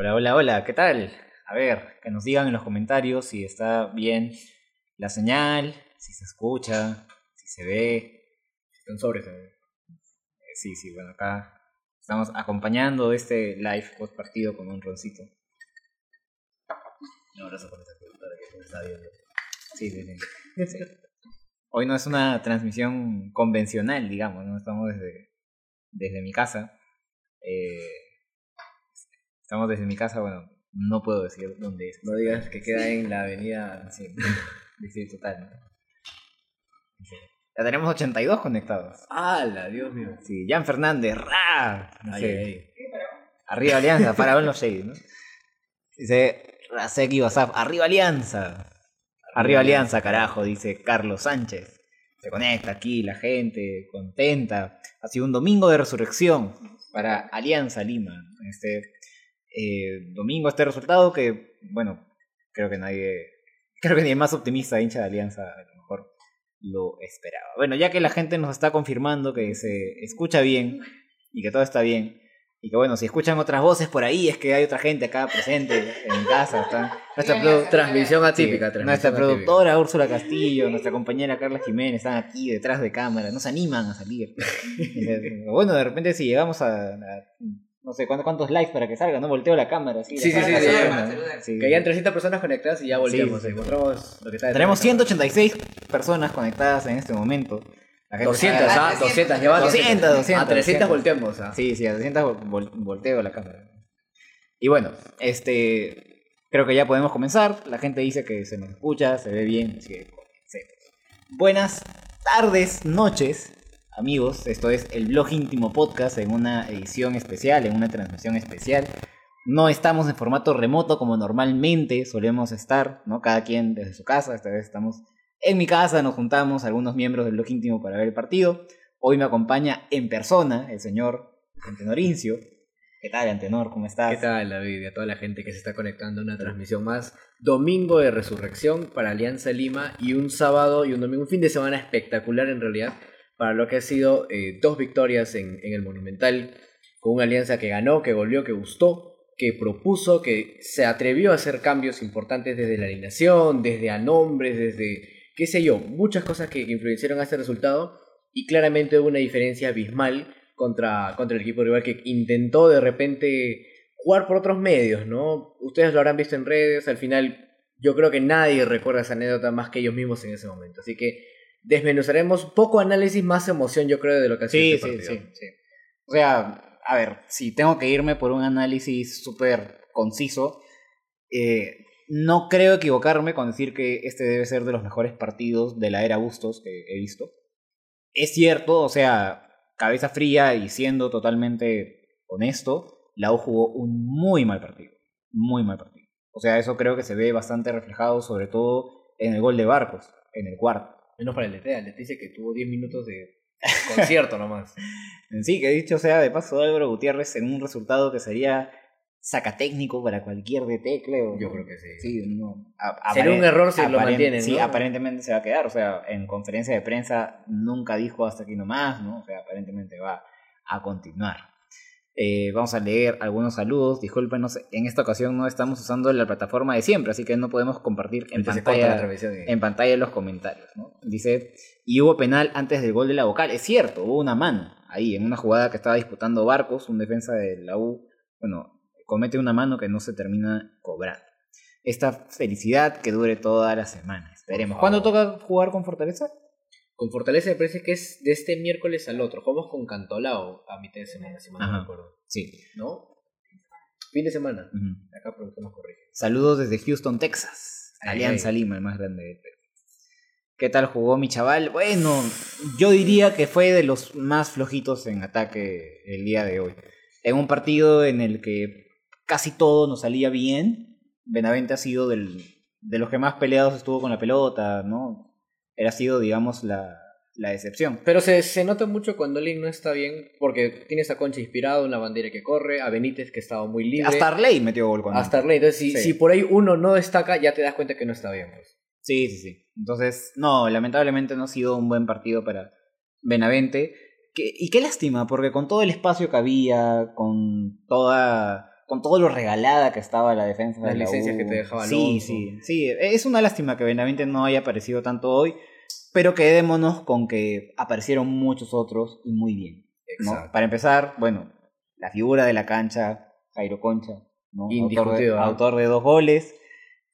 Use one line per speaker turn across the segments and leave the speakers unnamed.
Hola, hola, hola, ¿qué tal? A ver, que nos digan en los comentarios si está bien la señal, si se escucha, si se ve.
Están sobres. ¿eh?
Sí, sí, bueno, acá estamos acompañando este live post partido con un roncito.
Un abrazo por esa productora que está viendo.
Sí, sí, sí. Sí. Hoy no es una transmisión convencional, digamos, no estamos desde, desde mi casa. Eh, estamos desde mi casa, bueno, no puedo decir dónde es.
No digas que queda en la avenida.
Sí, total. ¿no? Sí. Ya tenemos 82 conectados.
¡Hala, Dios mío!
Sí, Jan Fernández, ¡ra!
Ay.
Arriba Alianza, para ver los shades, ¿no? Dice Raseki WhatsApp, arriba Alianza. Arriba Alianza, carajo, dice Carlos Sánchez. Se conecta aquí la gente, contenta. Ha sido un domingo de resurrección para Alianza Lima. Este eh, domingo, este resultado que, bueno, creo que nadie, creo que ni el más optimista hincha de Alianza a lo mejor lo esperaba. Bueno, ya que la gente nos está confirmando que se escucha bien y que todo está bien, y que bueno, si escuchan otras voces por ahí, es que hay otra gente acá presente en casa. Nuestra produ-
Transmisión
sí,
atípica. transmisión
nuestra
atípica.
productora Úrsula Castillo, nuestra compañera Carla Jiménez están aquí detrás de cámara, no se animan a salir. bueno, de repente si llegamos a, a- no sé cuántos, likes para que salga, no volteo la cámara. así,
Sí,
la
sí,
cámara
sí, sí.
¿no? Sí.
Que hayan 300 personas conectadas y ya volteamos.
Sí.
Encontramos lo que está
Tenemos
de la cámara.
186 personas conectadas en este momento. La gente
200,
está-
¿ah? 200, lleva
200, 200,
A 300
200.
volteamos, ¿ah?
Sí, sí, a 200 vol- volteo la cámara. Y bueno, este creo que ya podemos comenzar. La gente dice que se nos escucha, se ve bien, así que. Buenas tardes, noches, amigos. Esto es el blog íntimo podcast en una edición especial, en una transmisión especial. No estamos en formato remoto como normalmente solemos estar, ¿no? Cada quien desde su casa. Esta vez estamos en mi casa, nos juntamos algunos miembros del blog íntimo para ver el partido. Hoy me acompaña en persona el señor Antenor Incio. ¿Qué tal, Antenor? ¿Cómo estás?
¿Qué tal, David? Y a toda la gente que se está conectando a una transmisión más. Domingo de resurrección para Alianza Lima y un sábado y un domingo, un fin de semana espectacular en realidad para lo que ha sido eh, dos victorias en, el Monumental con una alianza que ganó, que goleó, que gustó, que propuso, que se atrevió a hacer cambios importantes desde la alineación, desde a nombres, desde qué sé yo, muchas cosas que, que influenciaron a este resultado y claramente hubo una diferencia abismal contra, contra el equipo rival que intentó de repente jugar por otros medios, ¿no? Ustedes lo habrán visto en redes, al final yo creo que nadie recuerda esa anécdota más que ellos mismos en ese momento, así que desmenuzaremos poco análisis, más emoción yo creo de lo que ha sido
Sí,
este
sí, sí, sí. O sea, a ver, si tengo que irme por un análisis súper conciso, eh, no creo equivocarme con decir que este debe ser de los mejores partidos de la era Bustos que he visto. Es cierto, o sea, cabeza fría y siendo totalmente honesto, la U jugó un muy mal partido. Muy mal partido. O sea, eso creo que se ve bastante reflejado, sobre todo en el gol de Barcos, en el cuarto.
Menos para el DT, el DT dice que tuvo 10 minutos de concierto nomás.
Sí, que dicho sea de paso, Álvaro Gutiérrez en un resultado que sería sacatécnico para cualquier DT, creo.
Yo creo que sí.
Sí, no.
Sería un error si lo mantienen,
Sí,
¿no?
aparentemente se va a quedar. O sea, en conferencia de prensa nunca dijo hasta aquí nomás, ¿no? O sea, aparentemente va a continuar. Eh, vamos a leer algunos saludos. Discúlpenos, en esta ocasión no estamos usando la plataforma de siempre, así que no podemos compartir en pantalla
y-
en pantalla los comentarios. ¿no? Dice, y hubo penal antes del gol de la vocal. Es cierto, hubo una mano ahí, en una jugada que estaba disputando Barcos, un defensa de la U. Bueno, comete una mano que no se termina cobrando. Esta felicidad que dure toda la semana. Esperemos. ¿Cuándo toca jugar con Fortaleza?
Con Fortaleza me parece que es de este miércoles al otro. Jugamos con Cantolao a mitad de semana, si mal no
Ajá.
me acuerdo.
Sí.
¿No? Fin de semana. Acá producción nos corrige.
Saludos desde Houston, Texas.
Ay,
Alianza
ay.
Lima, el más grande del Perú. ¿Qué tal jugó mi chaval? Bueno, yo diría que fue de los más flojitos en ataque el día de hoy. En un partido en el que casi todo nos salía bien, Benavente ha sido del, de los que más peleados estuvo con la pelota, ¿no? Ha sido, digamos, la, la decepción.
Pero se, se nota mucho cuando Link no está bien, porque tienes a Concha inspirado, una bandera que corre, a Benítez que estaba muy libre.
Hasta Arley metió gol con
hasta Arley. Entonces, si,
Sí.
si por ahí uno no destaca, ya te das cuenta que no está bien. Pues.
Sí, sí, sí. Entonces, no, lamentablemente no ha sido un buen partido para Benavente. Que- y qué lástima, porque con todo el espacio que había, con toda con todo lo regalada que estaba la defensa
Las
de la
licencias
U.
que te dejaba
Sí,
Alonso.
sí, sí. Es una lástima que Benavente no haya aparecido tanto hoy, pero quedémonos con que aparecieron muchos otros y muy bien. ¿no? Para empezar, bueno, la figura de la cancha, Jairo Concha, ¿no? autor, autor de dos goles,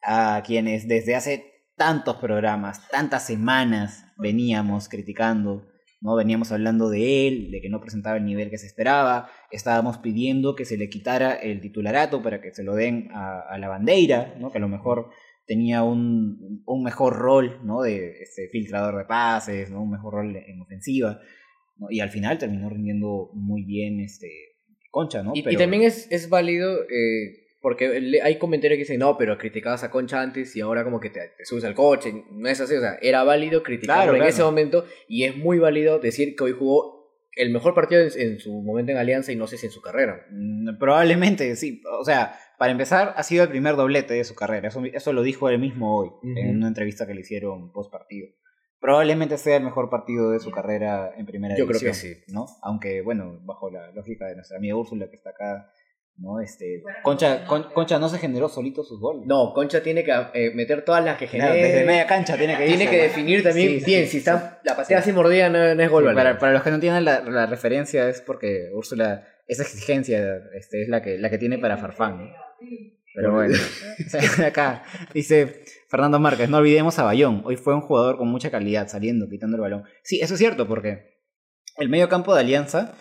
a quienes desde hace tantos programas, tantas semanas veníamos criticando, ¿no? Veníamos hablando de él, de que no presentaba el nivel que se esperaba, estábamos pidiendo que se le quitara el titularato para que se lo den a, a la bandera, ¿no? Que a lo mejor tenía un, un mejor rol, ¿no? De este, filtrador de pases, ¿no? Un mejor rol en ofensiva. ¿no? Y al final terminó rindiendo muy bien este Concha, ¿no?
Y, también es, es válido eh, porque hay comentarios que dicen, no, pero criticabas a Concha antes y ahora como que te, te subes al coche. No es así, o sea, era válido criticarlo
Claro,
en
claro.
ese momento y es muy válido decir que hoy jugó el mejor partido en, en su momento en Alianza y no sé si en su carrera.
Mm, Probablemente, sí. O sea, para empezar, ha sido el primer doblete de su carrera. Eso, eso lo dijo él mismo hoy, en
Ujú.
una entrevista que le hicieron post partido. Probablemente sea el mejor partido de su carrera en primera
Yo creo que sí.
¿no? Aunque, bueno, bajo la lógica de nuestra amiga Úrsula que está acá, ¿no? Este, Concha, Con- Concha no se generó solito sus goles.
No, Concha tiene que eh, meter todas las que
Claro,
genere.
desde media cancha tiene que
tiene
irse,
que
¿no?
definir también
Sí,
bien.
sí,
si
sí.
está la patea así mordida, no, no es gol.
Para, para los que no tienen la, la referencia es porque Úrsula, esa exigencia este, es la que, la que tiene para Farfán. ¿no? Pero bueno, acá dice Fernando Márquez, no olvidemos a Bayón, hoy fue un jugador con mucha calidad, saliendo, quitando el balón. Sí, eso es cierto, porque el medio campo de Alianza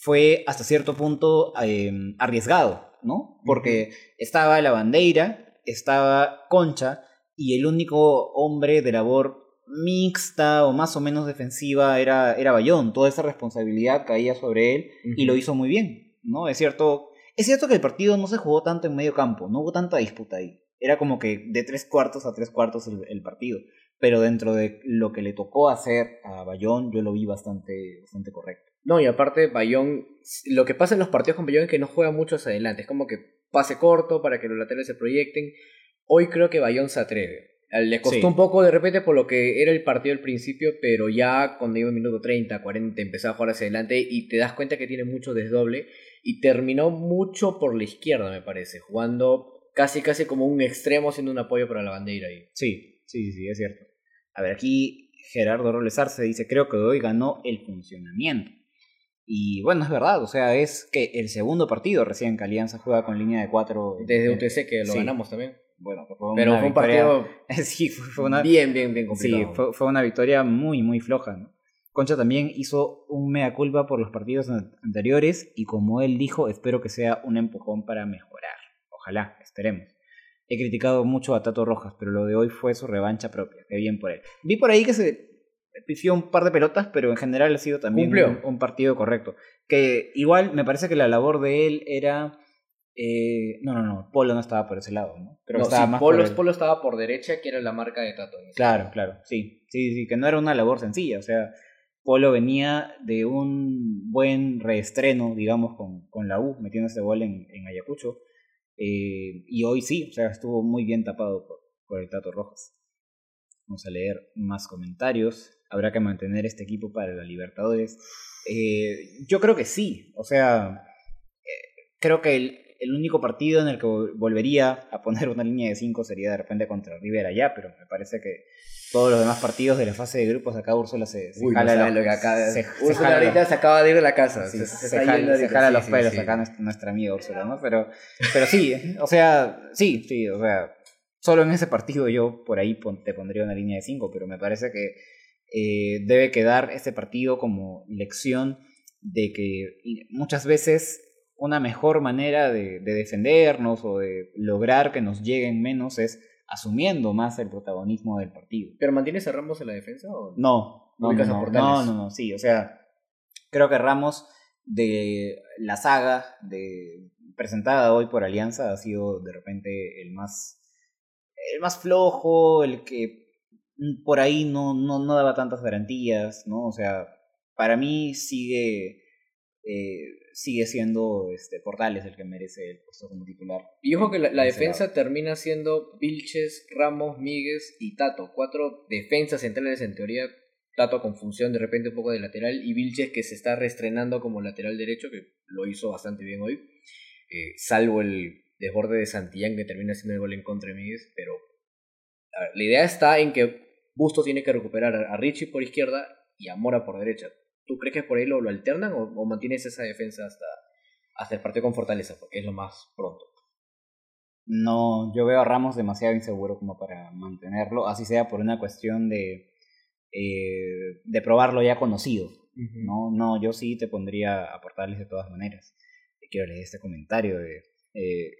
fue hasta cierto punto eh, arriesgado, ¿no? Porque estaba la bandera, estaba Concha, y el único hombre de labor mixta o más o menos defensiva era, era Bayón. Toda esa responsabilidad caía sobre él y lo hizo muy bien, ¿no? Es cierto, es cierto que el partido no se jugó tanto en medio campo, no hubo tanta disputa ahí. Era como que de tres cuartos a tres cuartos el, el partido. Pero dentro de lo que le tocó hacer a Bayón, yo lo vi bastante, bastante correcto.
No, y aparte, Bayón, lo que pasa en los partidos con Bayón es que no juega mucho hacia adelante. Es como que pase corto para que los laterales se proyecten. Hoy creo que Bayón se atreve. Le costó
Sí.
un poco de repente por lo que era el partido al principio, pero ya cuando iba en minuto 30, 40, empezó a jugar hacia adelante y te das cuenta que tiene mucho desdoble y terminó mucho por la izquierda, me parece, jugando casi casi como un extremo siendo un apoyo para la bandera ahí.
Sí, sí, sí, es cierto. A ver, aquí Gerardo Robles Arce dice, creo que hoy ganó el funcionamiento. Y bueno, es verdad, o sea, es que el segundo partido recién que Alianza juega con línea de cuatro.
Desde
eh,
UTC que lo
sí.
ganamos también.
Bueno, fue
Pero fue un
victoria-
partido
sí, fue, una,
bien, bien, bien
sí,
complicado.
fue, fue una victoria muy, muy floja. ¿no? Concha también hizo un mea culpa por los partidos an- anteriores y como él dijo, espero que sea un empujón para mejorar. Ojalá, esperemos. He criticado mucho a Tato Rojas, pero lo de hoy fue su revancha propia. Qué bien por él. Vi por ahí que se pifió un par de pelotas, pero en general ha sido también un, un partido correcto. Que igual me parece que la labor de él era... eh, no, no, no, Polo no estaba por ese lado, ¿no? Creo
No,
que estaba
sí,
más
Polo,
por el-
Polo estaba por derecha, que era la marca de Tato.
Claro, claro, sí, sí, sí, que no era una labor sencilla, o sea, Polo venía de un buen reestreno, digamos, con, con la U, metiendo ese gol en, en Ayacucho, eh, y hoy sí, o sea, estuvo muy bien tapado por, por el Tato Rojas. Vamos a leer más comentarios, habrá que mantener este equipo para la Libertadores. Eh, yo creo que sí, o sea, eh, creo que el, el único partido en el que vol- volvería a poner una línea de 5 sería de repente contra Rivera ya, pero me parece que todos los demás partidos de la fase de grupos acá Úrsula se, se
Uy, no
jala los-
lo que acaba
se- se
Úrsula
jala
ahorita
los-
se acaba de ir de la casa.
sí,
se,
jala-
yendo
se
ahorita,
jala
sí,
los
sí,
pelos acá nuestra, nuestra amiga Úrsula, ¿no? Pero, pero sí, o sea, sí, sí, o sea, solo en ese partido yo por ahí te pondría una línea de 5, pero me parece que eh, debe quedar este partido como lección de que muchas veces una mejor manera de, de defendernos o de lograr que nos lleguen menos es asumiendo más el protagonismo del partido.
¿Pero mantienes a Ramos en la defensa? O?
No, no, no, no, no, no, no, sí, o sea, creo que Ramos de la saga de presentada hoy por Alianza ha sido de repente el más el más flojo, el que por ahí no, no, no daba tantas garantías, ¿no? O sea, para mí sigue eh, sigue siendo este Portales el que merece el puesto como titular.
Y ojo que la, defensa termina siendo Vilches, Ramos, Míguez y Tato. Cuatro defensas centrales en teoría. Tato con función de repente un poco de lateral y Vilches que se está reestrenando como lateral derecho, que lo hizo bastante bien hoy. eh, salvo el desborde de Santillán que termina siendo el gol en contra de Miguel, pero ver, la idea está en que Bustos tiene que recuperar a Richie por izquierda y a Mora por derecha. ¿Tú crees que por ahí lo, lo alternan o, o, mantienes esa defensa hasta, hasta el partido con Fortaleza? Porque es lo más pronto.
No, yo veo a Ramos demasiado inseguro como para mantenerlo, así sea por una cuestión de, eh, de probarlo ya conocido. Uh -huh. No, no, yo sí te pondría a aportarles de todas maneras. Quiero leer este comentario de eh.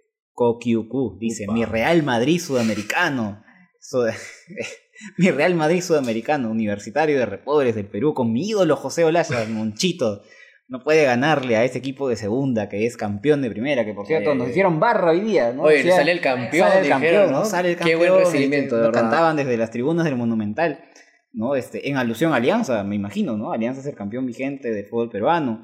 Dice, Upa. mi Real Madrid sudamericano. Sud mi Real Madrid sudamericano, universitario de Repodres del Perú, con mi ídolo José Olaya, Monchito. No puede ganarle a ese equipo de segunda que es campeón de primera, que por cierto eh, nos hicieron barra hoy día, ¿no?
Oye, Decía, sale el campeón,
sale el campeón,
dijeron,
¿no? Sale el campeón.
Qué buen recibimiento,
este, Lo cantaban desde las tribunas del Monumental, ¿no? Este, en alusión a Alianza, me imagino, ¿no? Alianza es el campeón vigente del fútbol peruano.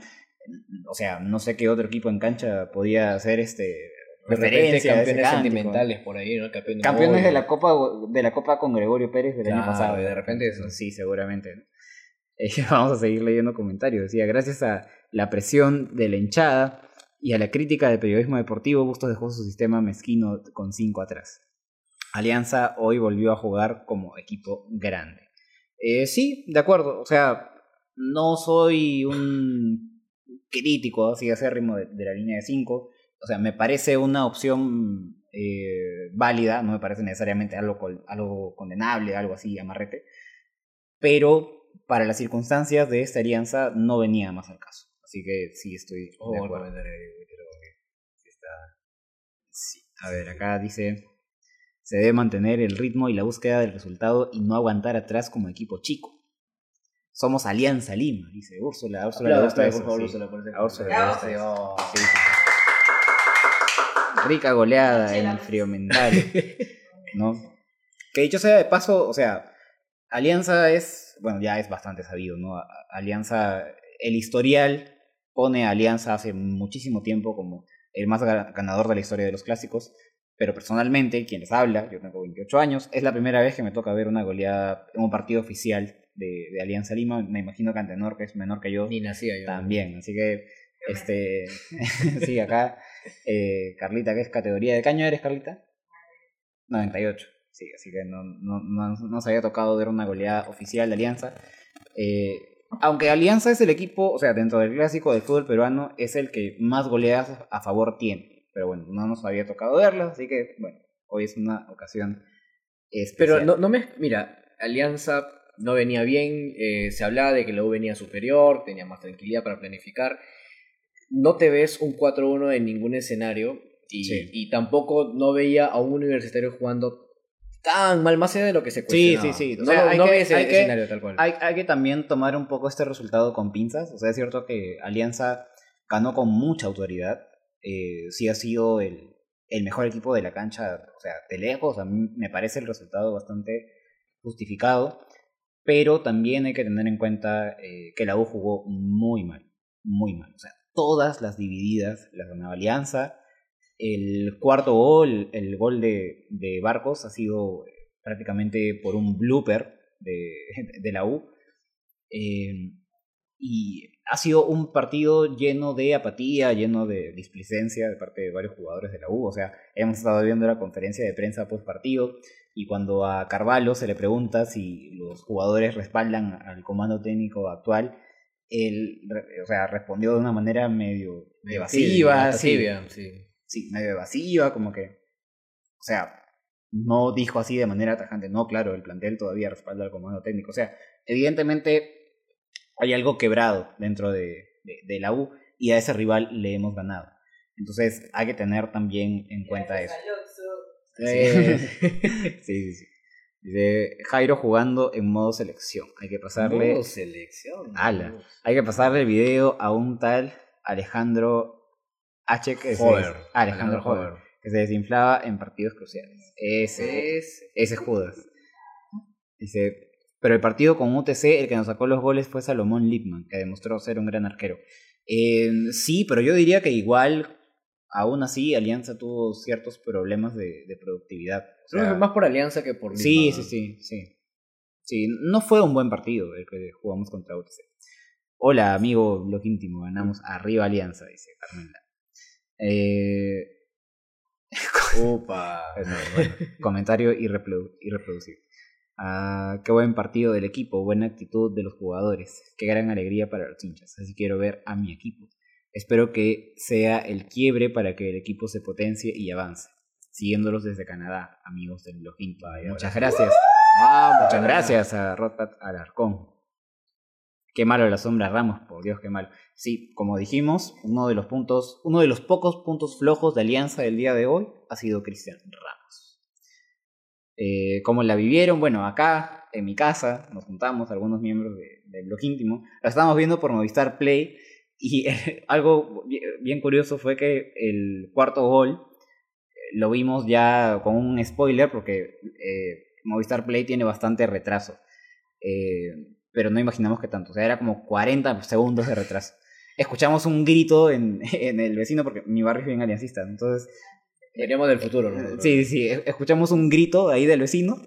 O sea, no sé qué otro equipo en cancha podía hacer este
referencia campeones sentimentales por ahí, ¿no? Campeón
Campeones de la Copa de la Copa con Gregorio Pérez del año pasado.
De repente eso.
Sí, seguramente. Eh, vamos a seguir leyendo comentarios. Decía, gracias a la presión de la hinchada y a la crítica del periodismo deportivo, Bustos dejó su sistema mezquino con 5 atrás. Alianza hoy volvió a jugar como equipo grande. Eh, sí, de acuerdo. O sea, no soy un crítico así acérrimo de, de la línea de 5 o sea, me parece una opción eh, válida, no me parece necesariamente algo, algo condenable, algo así, amarrete, pero para las circunstancias de esta alianza no venía más al caso. Así que sí estoy
oh,
de acuerdo. Sí. A ver, acá dice, se debe mantener el ritmo y la búsqueda del resultado y no aguantar atrás como equipo chico. Somos Alianza Lima, dice Úrsula. Úrsula le gusta eso.
Por favor. Úrsula, por
Úrsula rica goleada en el frío mental, ¿no? Que dicho sea de paso, o sea, Alianza es, bueno, ya es bastante sabido, ¿no? Alianza, el historial pone a Alianza hace muchísimo tiempo como el más ganador de la historia de los clásicos, pero personalmente, quien les habla, yo tengo 28 años, es la primera vez que me toca ver una goleada en un partido oficial de, de Alianza Lima, me imagino que Antenor, que es menor que yo,
Ni nacía yo.
también, así que, este, sí, acá eh, Carlita, que es categoría de caño eres, Carlita? 98. Sí, así que no, no, no, no se había tocado ver una goleada oficial de Alianza. Eh, aunque Alianza es el equipo, o sea, dentro del clásico del fútbol peruano, es el que más goleadas a favor tiene. Pero bueno, no nos había tocado verlas, así que, bueno, hoy es una ocasión especial.
Pero no, no me. Mira, Alianza no venía bien, eh, se hablaba de que la U venía superior, tenía más tranquilidad para planificar no te ves un 4-1 en ningún escenario y, sí. y, tampoco no veía a un universitario jugando tan mal, más allá de lo que se cuestionaba.
Sí, sí, sí.
O sea, no, hay no que, hay escenario
que,
tal cual.
Hay, hay, que también tomar un poco este resultado con pinzas. O sea, es cierto que Alianza ganó con mucha autoridad. Eh, sí ha sido el, el mejor equipo de la cancha, o sea, de lejos. A mí me parece el resultado bastante justificado. Pero también hay que tener en cuenta eh, que la U jugó muy mal. Muy mal. O sea, todas las divididas las ganaba Alianza. El cuarto gol, el gol de, Barcos, ha sido prácticamente por un blooper de, la U. Eh, y ha sido un partido lleno de apatía, lleno de displicencia de parte de varios jugadores de la U. O sea, hemos estado viendo la conferencia de prensa post partido y cuando a Carvalho se le pregunta si los jugadores respaldan al comando técnico actual, él o sea, respondió de una manera medio evasiva,
sí, sí,
sí. sí, medio evasiva, como que, o sea, no dijo así de manera tajante, no, claro, el plantel todavía respalda al comando técnico, o sea, evidentemente hay algo quebrado dentro de, de, de la U y a ese rival le hemos ganado. Entonces hay que tener también en cuenta eso. Sí, sí, sí. sí. Dice Jairo jugando en modo selección. Hay que pasarle.
Modo selección.
Ala. Hay que pasarle el video a un tal Alejandro H. Que
Joder.
Se, ah, Alejandro Joder. Que se desinflaba en partidos cruciales. Ese es. Ese es Judas. Dice. Pero el partido con UTC, el que nos sacó los goles fue Salomón Lipman, que demostró ser un gran arquero. Eh, sí, pero yo diría que igual aún así Alianza tuvo ciertos problemas de, de productividad.
O sea, más por Alianza que por Lima.
Sí, sí, sí, sí. Sí, no fue un buen partido el que jugamos contra UTC. Hola, amigo blog íntimo, ganamos arriba Alianza, dice Carmen. Eh, no, bueno, comentario irreprodu- irreproducible. Ah, qué buen partido del equipo, buena actitud de los jugadores. Qué gran alegría para los hinchas. Así quiero ver a mi equipo. Espero que sea el quiebre para que el equipo se potencie y avance. Siguiéndolos desde Canadá, amigos del Lojín. Muchas gracias.
Vamos.
Muchas gracias a Rodpat Alarcón. Qué malo la sombra Ramos, por Dios, qué malo. Sí, como dijimos, uno de los puntos, uno de los pocos puntos flojos de Alianza del día de hoy ha sido Cristian Ramos. Eh, ¿Cómo la vivieron? Bueno, acá, en mi casa, nos juntamos algunos miembros de- del blog íntimo. La estábamos viendo por Movistar Play y algo bi- bien curioso fue que el cuarto gol eh, lo vimos ya con un spoiler porque eh, Movistar Play tiene bastante retraso. Eh, pero no imaginamos que tanto. O sea, era como 40 segundos de retraso. Escuchamos un grito en, en el vecino porque mi barrio es bien aliancista. Entonces,
Veníamos del futuro, ¿no?
sí, sí, es- escuchamos un grito ahí del vecino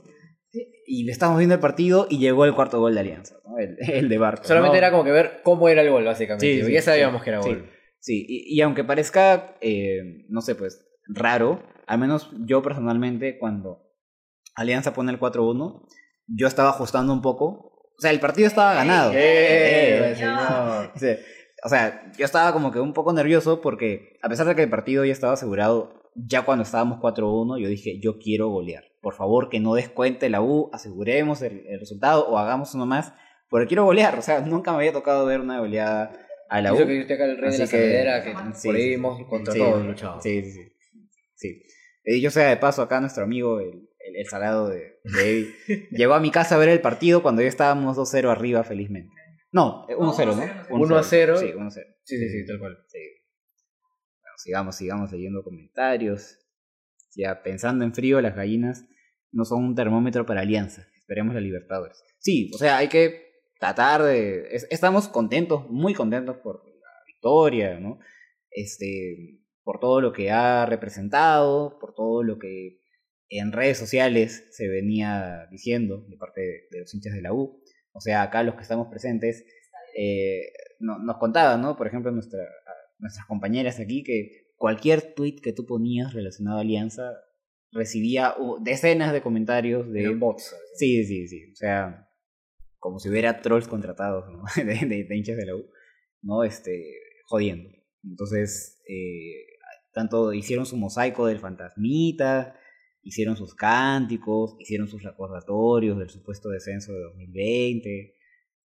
y le estábamos viendo el partido y llegó el cuarto gol de Alianza, ¿no? el, el de Barco.
Solamente
¿no?
era como que ver cómo era el gol, básicamente.
Sí, sí,
ya sabíamos
sí,
que era gol.
Sí, y, y aunque parezca, eh, no sé, pues raro, al menos yo personalmente, cuando Alianza pone el 4-1, yo estaba ajustando un poco. O sea, el partido estaba ganado.
¡Eh,
Eh. O sea, yo estaba como que un poco nervioso porque, a pesar de que el partido ya estaba asegurado, ya cuando estábamos 4-1, yo dije, yo quiero golear. Por favor, que no descuente la U, aseguremos el, el resultado o hagamos uno más, porque quiero golear. O sea, nunca me había tocado ver una goleada a la U.
Hizo que usted acá el rey de
Así
la
que-
saledera, que
sí,
por ahí
sí,
contra
sí,
todos luchado.
Sí, sí, sí. sí. Eh, yo sea de paso acá nuestro amigo, el, el, el salado de, de Eddie, llegó a mi casa a ver el partido cuando ya estábamos 2-0 arriba felizmente. No, eh, 1-0, ¿no?
1-0.
Sí, 1-0.
Sí, sí, sí, tal cual.
Sí. Sigamos, sigamos leyendo comentarios. Ya pensando en frío, las gallinas no son un termómetro para alianza. Esperemos la Libertadores. Sí, o sea, hay que tratar de. es- estamos contentos, muy contentos por la victoria, ¿no? Este, por todo lo que ha representado, por todo lo que en redes sociales se venía diciendo de parte de, de los hinchas de la U. O sea, acá los que estamos presentes eh, no- nos contaban, ¿no? Por ejemplo, nuestra, nuestras compañeras aquí, que cualquier tweet que tú ponías relacionado a Alianza recibía decenas de comentarios de...
Bots.
Sí, sí, sí. O sea, como si hubiera trolls contratados, ¿no? de, de- de hinchas de la U, ¿no? Este, jodiendo. Entonces, eh, tanto hicieron su mosaico del fantasmita, hicieron sus cánticos, hicieron sus recordatorios del supuesto descenso de 2020,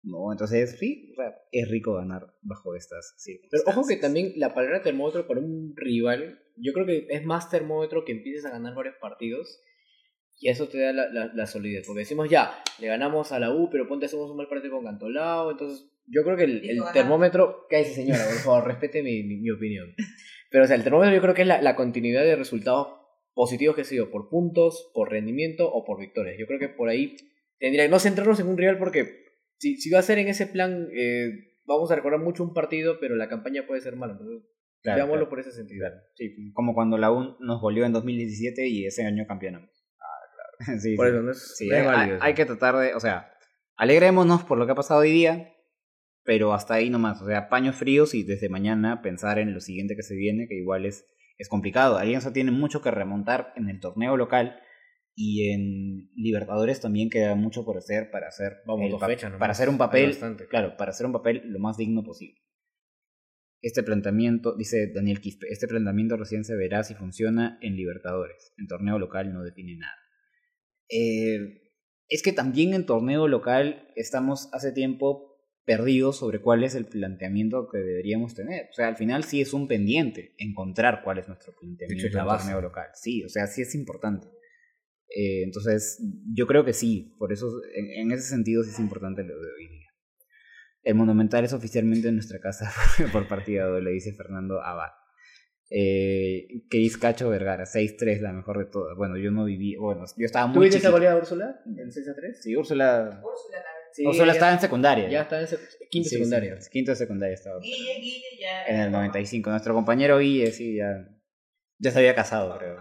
¿no? Entonces, sí, o sea, es rico ganar bajo estas
Pero
circunstancias.
ojo que también la palabra termómetro para un rival, yo creo que es más termómetro que empieces a ganar varios partidos y eso te da la, la- la solidez. Porque decimos ya, le ganamos a la U, pero ponte hacemos un mal partido con Cantolao. Entonces, yo creo que el, el termómetro. Cállese, señora, por favor, respete mi, mi, mi opinión. Pero, o sea, el termómetro yo creo que es la, la continuidad de resultados positivos que ha sido por puntos, por rendimiento o por victorias. Yo creo que por ahí tendría que no centrarnos en un rival porque si, si va a ser en ese plan, eh, vamos a recordar mucho un partido, pero la campaña puede ser mala. Entonces,
Claro,
veámoslo
claro.
por ese sentido.
Sí, como cuando la U nos goleó en 2017 y ese año campeonamos. Ah, claro. Sí,
Por
sí.
eso no es,
Sí,
no es
hay,
válido
hay-
eso.
hay que tratar de, o sea, alegrémonos por lo que ha pasado hoy día, pero hasta ahí nomás, o sea, paños fríos y desde mañana pensar en lo siguiente que se viene, que igual es, es complicado. Alianza tiene mucho que remontar en el torneo local y en Libertadores también queda mucho por hacer para hacer,
Vamos,
el
nomás.
para hacer un papel,
bastante.
claro, para hacer un papel lo más digno posible. Este planteamiento, dice Daniel Quispe, este planteamiento recién se verá si funciona en Libertadores. En torneo local no define nada. Eh, es que también en torneo local estamos hace tiempo perdidos sobre cuál es el planteamiento que deberíamos tener. O sea, al final sí es un pendiente encontrar cuál es nuestro planteamiento en torneo local. Sí, o sea, sí es importante. Eh, entonces, yo creo que sí, por eso, en, en ese sentido sí es importante lo de hoy día. El Monumental es oficialmente nuestra casa por partida doble, dice Fernando Abad. Eh, Cris Cacho Vergara, 6-3, la mejor de todas. Bueno, yo no viví, bueno, yo estaba muy
¿Tuviste esa goleada de Úrsula? ¿En 6 a 3?
Sí, Úrsula,
Úrsula también.
Sí,
Úrsula estaba en secundaria.
Ya está en sec- quinto
Sí,
secundaria.
sí, quinto de secundaria estaba.
Guille, Guille ya.
En el 95. Nuestro compañero Guille, sí, ya, ya se había casado, creo.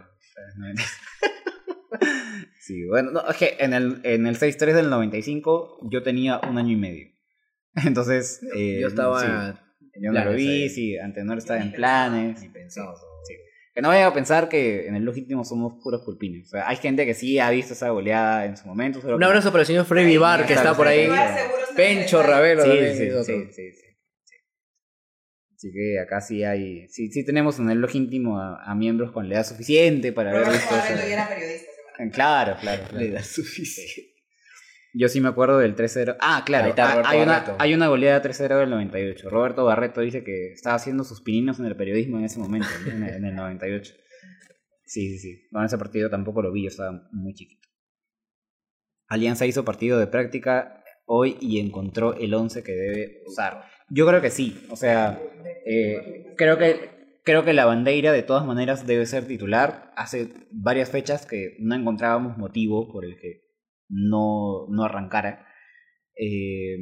Sí, bueno, no, es que en el, en el 6-3 del 95 yo tenía un año y medio. Entonces, eh,
Yo estaba
sí, yo no lo vi, sí, Antenor estaba en planes.
Ni pensado.
Que no vayan a pensar que en el legítimo somos puros culpines. O sea, hay gente que sí ha visto esa goleada en su momento. solo
Un
que-
abrazo para el señor Freddy Bar, que está por ahí. Pencho. Ravelo
Sí, sí, sí, sí, sí, sí. Así que acá sí hay, sí, sí tenemos en el log íntimo a, a miembros con la edad suficiente para haber
Roberto
visto eso.
ya era periodista.
Claro, claro, claro.
Le da suficiente.
Yo sí me acuerdo del 3-0. Ah, claro.
Está Roberto
hay, una, hay una goleada 3-0 del 98. Roberto Barreto dice que estaba haciendo sus pininos en el periodismo en ese momento, en, el, en el 98. Sí, sí, sí. Bueno, ese partido tampoco lo vi, yo estaba muy chiquito. Alianza hizo partido de práctica hoy y encontró el 11 que debe usar. Yo creo que sí. O sea, eh, creo que creo que la bandera de todas maneras debe ser titular. Hace varias fechas que no encontrábamos motivo por el que no, no arrancara. Eh,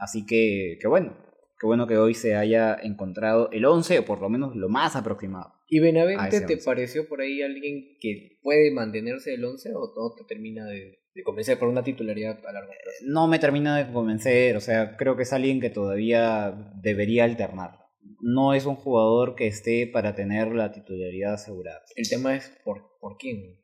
así que, que bueno, que bueno que hoy se haya encontrado el 11 o por lo menos lo más aproximado.
¿Y Benavente te pareció por ahí alguien que puede mantenerse el 11 o todo te termina de, de convencer por una titularidad a largo plazo?
No me termina de convencer, o sea, creo que es alguien que todavía debería alternar. No es un jugador que esté para tener la titularidad asegurada.
El tema es por, por quién.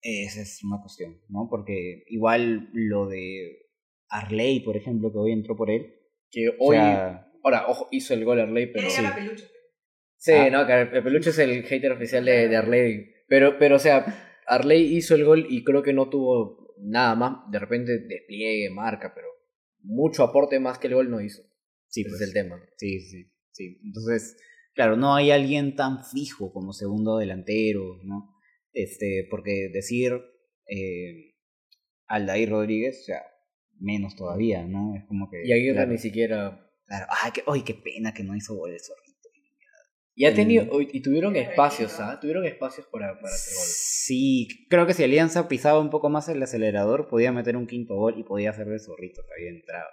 Esa es una cuestión, ¿no? Porque igual lo de Arley, por ejemplo, que hoy entró por él.
Que
o
hoy,
sea,
ahora, ojo, hizo el gol Arley, pero...
Sí.
Sí,
Ah.
no, que el peluche es el hater oficial de, de Arley. Pero, pero, o sea, Arley hizo el gol y creo que no tuvo nada más. De repente despliegue, marca, pero mucho aporte más que el gol no hizo.
sí,
Ese
pues,
es el tema.
sí, sí, sí. Entonces, claro, no hay alguien tan fijo como segundo delantero, ¿no? Este, porque decir eh, Aldair Rodríguez, o sea, menos todavía, ¿no? Es como que.
Y Aguirre
claro,
ni siquiera.
claro, ay, qué, ay, qué pena que no hizo gol el zorrito.
Y ha tenido. Y tuvieron espacios, ¿ah? Tuvieron espacios para, para hacer gol.
Sí, creo que si Alianza pisaba un poco más el acelerador, podía meter un quinto gol y podía hacer de Zorrito que había entrado.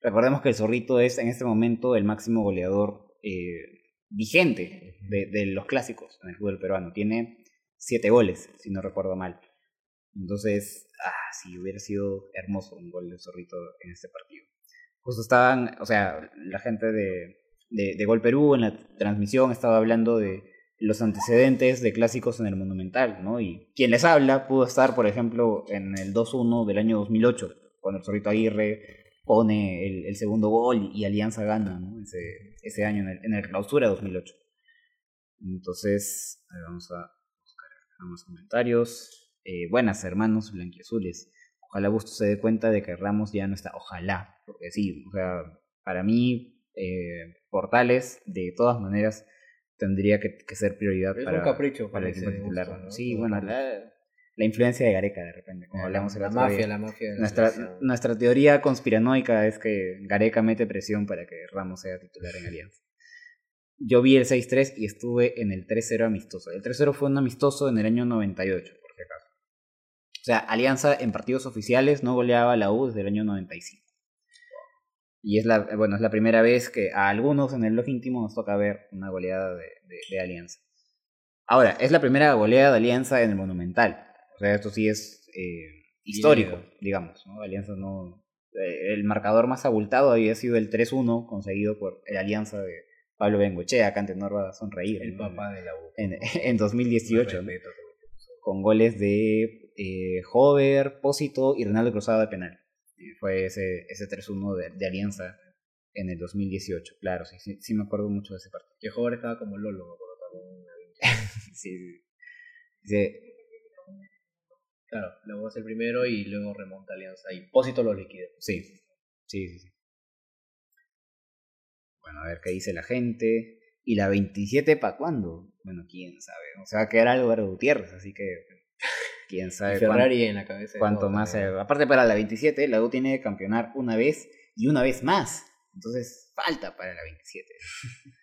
Recordemos que el Zorrito es en este momento el máximo goleador eh, vigente de, de los clásicos en el fútbol peruano. Tiene siete goles, si no recuerdo mal. Entonces, ah, sí, hubiera sido hermoso un gol de Zorrito en este partido. Justo estaban, o sea, la gente de, de, de Gol Perú en la transmisión estaba hablando de los antecedentes de clásicos en el Monumental, ¿no? Y quien les habla pudo estar, por ejemplo, en el 2-1 del año 2008, cuando el Zorrito Aguirre pone el, el segundo gol y Alianza gana, ¿no? Ese, ese año en el, en el clausura 2008. Entonces, a ver, vamos a buscar más comentarios. Eh, buenas, hermanos blanquiazules. Ojalá Busto se dé cuenta de que Ramos ya no está. Ojalá, porque sí, o sea, para mí, eh, Portales, de todas maneras, tendría que, que ser prioridad
Es
para,
un capricho
para el equipo titular.
Busto, ¿no?
Sí, bueno, la, la influencia de Gareca, de repente, como hablamos el
la
otro
mafia,
día.
la mafia. de la
Nuestra, nuestra teoría conspiranoica es que Gareca mete presión para que Ramos sea titular en Alianza. Yo vi el 6-3 y estuve en el 3-0 amistoso. El 3-0 fue un amistoso en el año 98, por si acaso. O sea, Alianza en partidos oficiales no goleaba a la U desde el año 95. Y es la, bueno, es la primera vez que a algunos en el log íntimo nos toca ver una goleada de, de- de Alianza. Ahora, es la primera goleada de Alianza en el Monumental. O sea, esto sí es eh, histórico, digamos. ¿no? Alianza no. eh, el marcador más abultado había sido el 3-1 conseguido por el Alianza de Pablo Bengochea. Acá no va a sonreír.
El
¿no?
papá de la U.
En, en 2018, ¿no? Con goles de eh, Hover, Pósito y Renaldo Cruzado de penal. Fue ese, ese 3-1 de, de Alianza en el 2018. Claro, sí, sí, sí me acuerdo mucho de ese partido.
Que joven estaba como Lolo, me acuerdo, una-
Sí, sí. Dice,
Claro, luego hace el primero y luego remonta Alianza. Y Pósito lo liquida.
Sí, sí, sí, sí. Bueno, a ver qué dice la gente. ¿Y la 27 para cuándo? Bueno, quién sabe. O sea, va a quedar Álvaro Gutiérrez, así que quién
Y
sabe
Ferrari en la cabeza.
cuánto,
todo
más. eh, aparte, para la 27, la U tiene que campeonar una vez y una vez más. Entonces, falta para la 27.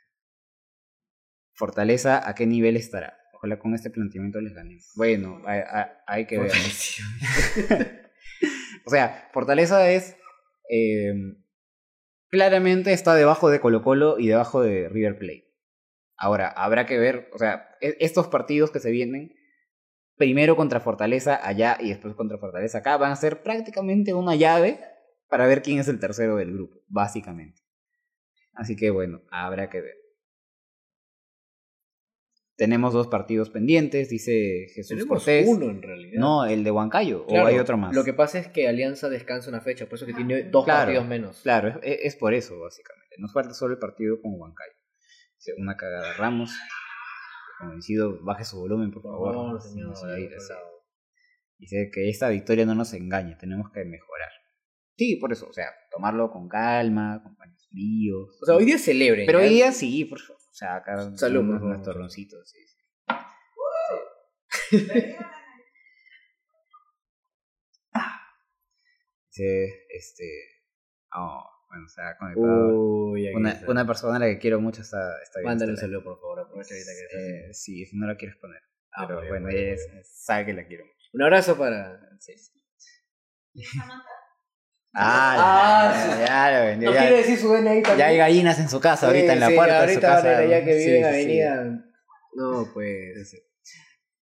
Fortaleza, ¿a qué nivel estará? Ojalá con este planteamiento les ganemos. Bueno, hay, hay- hay que ver. O sea, Fortaleza es. eh, claramente está debajo de Colo Colo y debajo de River Plate. Ahora, habrá que ver, o sea, e- estos partidos que se vienen, primero contra Fortaleza allá y después contra Fortaleza acá, van a ser prácticamente una llave para ver quién es el tercero del grupo, básicamente. Así que bueno, habrá que ver. Tenemos dos partidos pendientes, dice Jesús
Tenemos
Cortés.
uno en realidad.
No, el de Huancayo,
Claro,
o hay otro más.
Lo que pasa es que Alianza descansa una fecha, por eso que tiene dos
Claro,
partidos menos.
Claro, es, es por eso, básicamente. Nos falta solo el partido con Huancayo. Dice, Una cagada Ramos. Convencido, baje su volumen, por favor. Sí,
señor.
Dice que esta victoria no nos engañe, tenemos que mejorar. Sí, por eso, o sea, tomarlo con calma, con paños fríos.
O sea, hoy día celebren.
Pero hoy día sí, por favor. O sea, acá
Salud,
unos, torroncitos, sí, sí. Dice, este. Oh, bueno, se ha conectado.
Uy,
una, una persona a la que quiero mucho está, está viendo
Mándale un saludo, por favor. Aprovecha ahorita que está.
Eh, sí, si no la quieres poner.
Ah,
Pero
bien,
bueno,
bien,
ella es- sabe que la quiero mucho.
Un abrazo para.
Sí.
Ah,
Ah,
sí.
ya, ya lo vendió.
¿No
ya,
quiere decir su DNI también?
ya hay gallinas en su casa, ahorita en la
Sí,
puerta de su
ahorita van a
casa.
ir allá que
Sí,
vive en
sí,
Avenida. No, pues.
sí.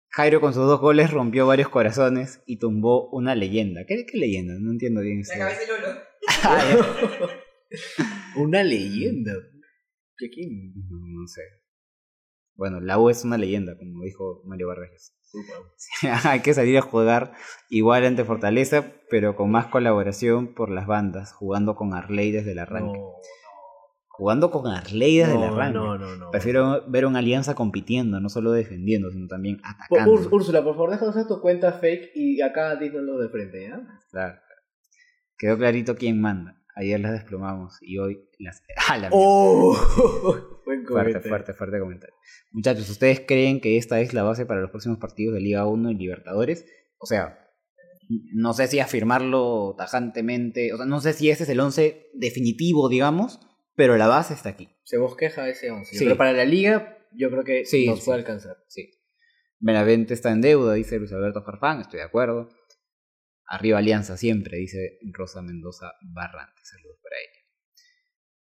Jairo con sus dos goles rompió varios corazones y tumbó una leyenda. ¿Qué, qué leyenda? No entiendo bien.
La cabeza de Lolo.
Ah,
Una leyenda. ¿Qué quién?
No, no sé. Bueno, la U es una leyenda, como dijo Mario Vargas. Hay que salir a jugar igual ante Fortaleza, pero con más colaboración por las bandas, jugando con Arley desde el arranque.
No,
Jugando con Arley desde el
no,
arranque.
no, no, no.
Prefiero ver una alianza compitiendo, no solo defendiendo, sino también
Por-
atacando.
Úrs- Úrsula, por favor, déjanos tu cuenta fake y acá dínoslo de frente, ¿ya?
Claro. Quedó clarito quién manda. Ayer las desplomamos y hoy las... ¡Ah, la!
¡Oh! Buen
Fuerte, fuerte, fuerte comentario. Muchachos, ¿ustedes creen que esta es la base para los próximos partidos de Liga 1 y Libertadores? O sea, no sé si afirmarlo tajantemente, o sea, no sé si ese es el 11 definitivo, digamos, pero la base está aquí.
Se bosqueja ese 11.
Sí.
Pero para la liga, yo creo que
Sí,
nos
sí.
puede alcanzar.
Sí. Benavente está en deuda, dice Luis Alberto Farfán, estoy de acuerdo. Arriba Alianza siempre, dice Rosa Mendoza Barrante. Saludos para ella.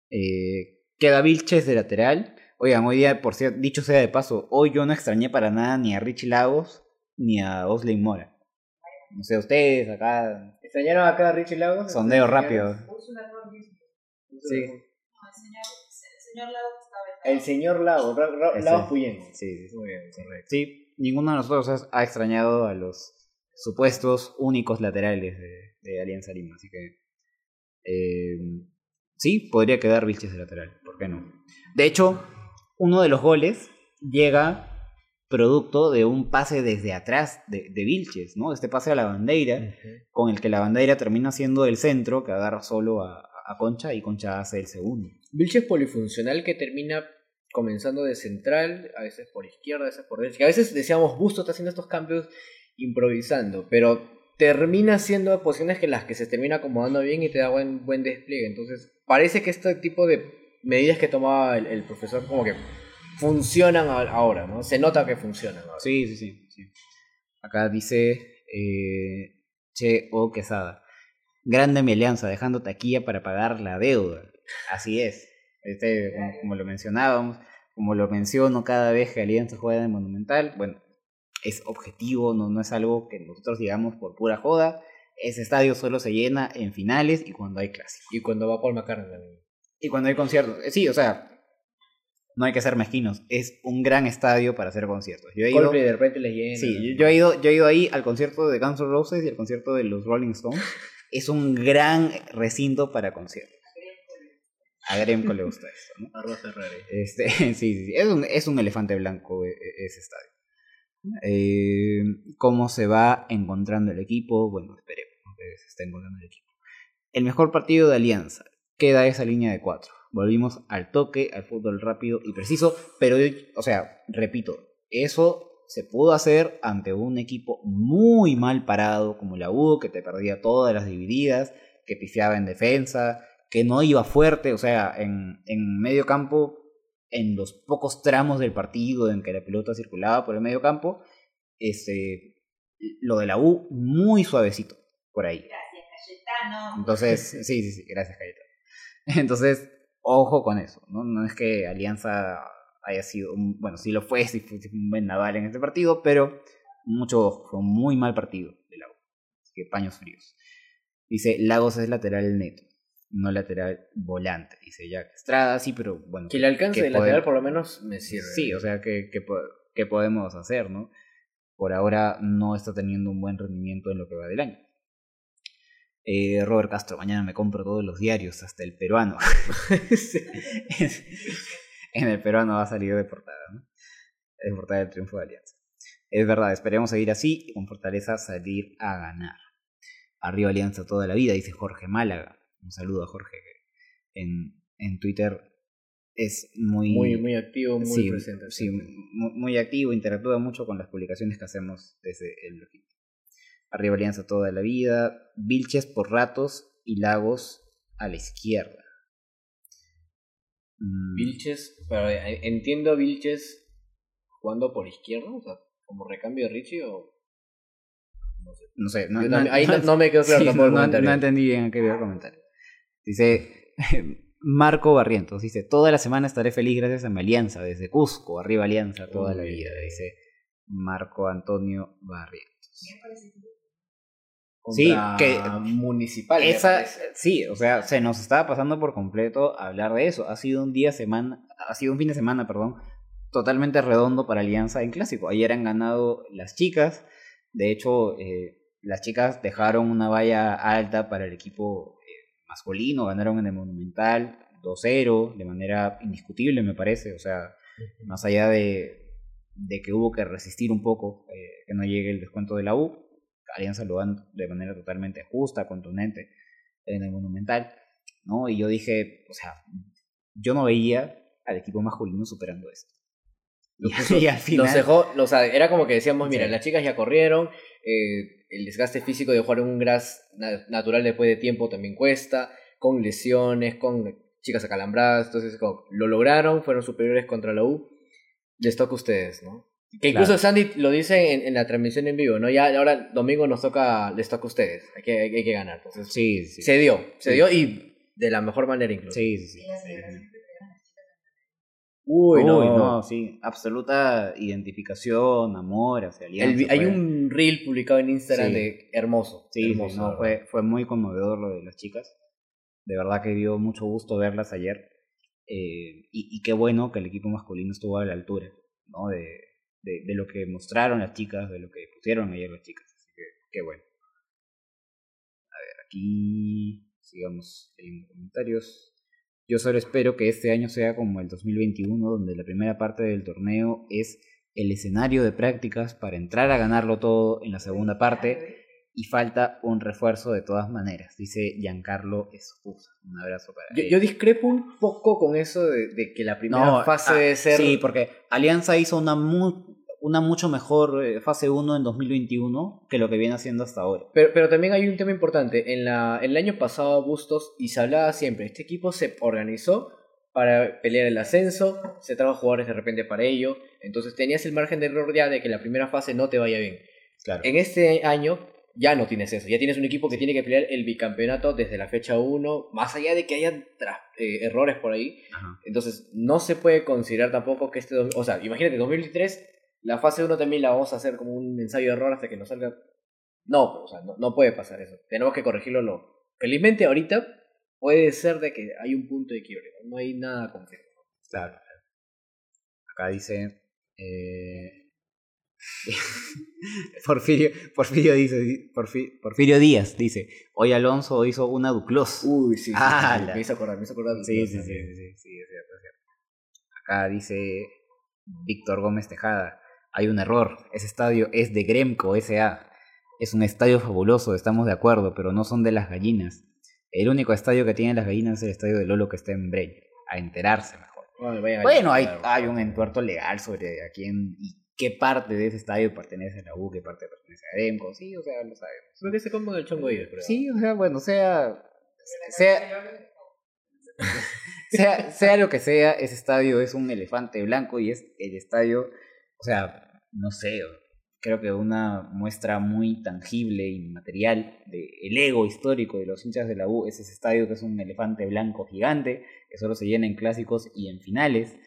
Eh, queda Vilches de lateral. Oigan, hoy día, por cierto, dicho sea de paso, hoy yo no extrañé para nada ni a Richie Lagos ni a Osley Mora. No sé, ustedes acá,
¿Extrañaron acá a Richie Lagos?
sondeo rápido. Sí.
No, el señor, el señor Lado estaba vetado.
El señor Lagos, Ra- Ra-
Ese.
Lagos Puyén.
Sí, sí, sí.
Muy bien, correcto.
Sí, ninguno de nosotros ha extrañado a los supuestos únicos laterales de, de Alianza Lima, así que eh, sí, podría quedar Vilches de lateral, ¿por qué no? De hecho, uno de los goles llega producto de un pase desde atrás de, de Vilches, ¿no? Este pase a la bandera, con el que la bandera termina siendo el centro, que agarra solo a, a Concha y Concha hace el segundo.
Vilches polifuncional que termina comenzando de central, a veces por izquierda, a veces por derecha. A veces decíamos, Busto está haciendo estos cambios improvisando, pero termina siendo posiciones que las que se termina acomodando bien y te da buen, buen despliegue. Entonces, parece que este tipo de medidas que tomaba el, el profesor como que funcionan ahora, ¿no? Se nota que funcionan ahora.
Sí, sí, sí. sí. Acá dice eh, Che O Quesada. Grande mi alianza, dejando taquilla para pagar la deuda. Así es. Este, como, como lo mencionábamos, como lo menciono cada vez que Alianza juega en Monumental, bueno, es objetivo, no, no es algo que nosotros digamos por pura joda. Ese estadio solo se llena en finales y cuando hay clásicos.
Y cuando va Paul McCartney también.
Y cuando hay conciertos. Eh, Sí, o sea, no hay que ser mezquinos. Es un gran estadio para hacer conciertos. Yo he ido,
Coldplay de repente les llena.
sí, yo, he ido, yo he ido ahí al concierto de Guns N' Roses y al concierto de los Rolling Stones. Es un gran recinto para conciertos. A Gremco le gusta esto, ¿no? Este, sí, sí, sí. Es un, es un elefante blanco e- e- ese estadio. Eh, ¿Cómo se va encontrando el equipo? Bueno, esperemos que se esté encontrando el equipo. El mejor partido de Alianza. Queda esa línea de cuatro. Volvimos al toque, al fútbol rápido y preciso. Pero, o sea, repito, eso se pudo hacer ante un equipo muy mal parado como la U, que te perdía todas las divididas, que pifiaba en defensa, que no iba fuerte, o sea, en, en medio campo, en los pocos tramos del partido en que la pelota circulaba por el medio campo, este, lo de la U muy suavecito por ahí.
Gracias, Cayetano.
Entonces, sí, sí, sí, gracias, Cayetano. Entonces, ojo con eso, ¿no? No es que Alianza haya sido, un, bueno, sí lo fue, sí fue, un buen naval en este partido, pero mucho ojo, fue un muy mal partido de la U. Así que paños fríos. Dice, Lagos es lateral neto, no lateral volante. Dice Jack Estrada, sí, pero bueno.
Que el alcance
que
del lateral por lo menos me sirve.
Sí, o sea, que, que, qué podemos hacer, ¿no? Por ahora no está teniendo un buen rendimiento en lo que va del año. Eh, Robert Castro, mañana me compro todos los diarios, hasta el peruano. en el peruano va a salir de portada, ¿no? De portada del triunfo de Alianza. Es verdad, esperemos seguir así y con fortaleza salir a ganar. Arriba Alianza toda la vida, dice Jorge Málaga. Un saludo a Jorge que en, en Twitter es muy,
Muy, muy activo, muy
sí,
presente.
sí, mu- muy, activo, interactúa mucho con las publicaciones que hacemos desde el. Arriba Alianza toda la vida, Vilches por ratos y Lagos a la izquierda. Mm,
Vilches, pero eh, entiendo a Vilches jugando por izquierda, o sea, como recambio de Richie o. No sé.
no sé, no,
Yo
no-
también- ahí no, no me quedó claro
sí,
tampoco
no,
el
no-
comentario.
no entendí bien a qué iba el comentario. Dice Marco Barrientos, dice, toda la semana estaré feliz gracias a mi alianza, desde Cusco, arriba alianza toda la vida, dice Marco Antonio Barrientos. Sí, que-
Municipal.
Esa, sí, o sea, se nos estaba pasando por completo hablar de eso. Ha sido un día semana, ha sido un fin de semana, perdón, totalmente redondo para Alianza en clásico. Ayer han ganado las chicas. De hecho, eh, las chicas dejaron una valla alta para el equipo masculino, ganaron en el Monumental 2-0 de manera indiscutible, me parece. O sea, más allá de, de que hubo que resistir un poco eh, que no llegue el descuento de la U, Alianza lo dan de manera totalmente justa, contundente en el Monumental, ¿no? Y yo dije, o sea, yo no veía al equipo masculino superando esto. Y, al final,
Los dejó, era como que decíamos, mira,
Sí.
las chicas ya corrieron, eh, el desgaste físico de jugar un gras na- natural después de tiempo también cuesta, con lesiones, con chicas acalambradas, entonces como, lo lograron, fueron superiores contra la U, les toca a ustedes, ¿no? Que incluso
Claro.
Sandy lo dice en, en la transmisión en vivo, ¿no? Ya ahora domingo nos toca, les toca a ustedes, hay que, hay, que ganar, entonces
sí, sí,
se dio, se
Sí.
dio y de la mejor manera incluso.
sí, sí, sí.
Uy,
Uy,
no.
sí, absoluta identificación, amor hacia Alianza.
El hay
fue-
un reel publicado en Instagram
Sí.
de hermoso.
Sí, sí,
hermoso,
no, fue, muy conmovedor lo de las chicas. De verdad que dio mucho gusto verlas ayer. Eh, y, y qué bueno que el equipo masculino estuvo a la altura ¿no? de, de, de lo que mostraron las chicas, de lo que pusieron ayer las chicas. Así que qué bueno. A ver, aquí sigamos leyendo comentarios. Yo solo espero que este año sea como el 2021, donde la primera parte del torneo es el escenario de prácticas para entrar a ganarlo todo en la segunda parte y falta un refuerzo de todas maneras, dice Giancarlo Escusa. Un abrazo para
Yo,
él.
yo discrepo un poco con eso de, de que la primera
No,
fase
ah,
debe ser.
Sí, porque Alianza hizo una, mu- una mucho mejor eh, fase 1 en 2021 que lo que viene haciendo hasta ahora.
Pero, pero también hay un tema importante. En la, el año pasado, Bustos, y se hablaba siempre, este equipo se organizó para pelear el ascenso, se trajo jugadores de repente para ello, entonces tenías el margen de error ya de que la primera fase no te vaya bien.
Claro.
En este año ya no tienes eso, ya tienes un equipo que tiene que pelear el bicampeonato desde la fecha 1, más allá de que haya eh, errores por ahí,
Ajá.
entonces no se puede considerar tampoco que este, o sea, imagínate 2023, la fase 1 también la vamos a hacer como un ensayo de error hasta que nos salga... No, o sea, no, no puede pasar eso, tenemos que corregirlo. Lo... Felizmente ahorita puede ser de que hay un punto de quiebre, no, hay nada confirmado.
Claro. Acá dice. eh, Porfirio, Porfirio dice. Porfi- Porfirio Díaz dice. Hoy Alonso hizo una Duclos.
Uy, sí, sí,
Ah,
sí, me hizo acordar, me hizo acordar.
Sí, sí, sí, sí, sí, sí, es cierto, es cierto. Acá dice Víctor Gómez Tejada, hay un error, ese estadio es de Gremco SA, es un estadio fabuloso, estamos de acuerdo, pero no son de las gallinas. El único estadio que tiene las gallinas es el estadio de Lolo que está en Breña, a enterarse mejor.
Bueno,
hay, un entuerto legal sobre a quién y qué parte de ese estadio pertenece a la U, qué parte pertenece a Gremco, sí, o sea, lo sabemos.
Creo que se comen el chongo ellos, creo.
Sí, o sea, bueno, sea, sea, sea, sea lo que sea, ese estadio es un elefante blanco y es el estadio, o sea, no sé, creo que una muestra muy tangible y material del ego histórico de los hinchas de la U es ese estadio que es un elefante blanco gigante, que solo se llena en clásicos y en finales,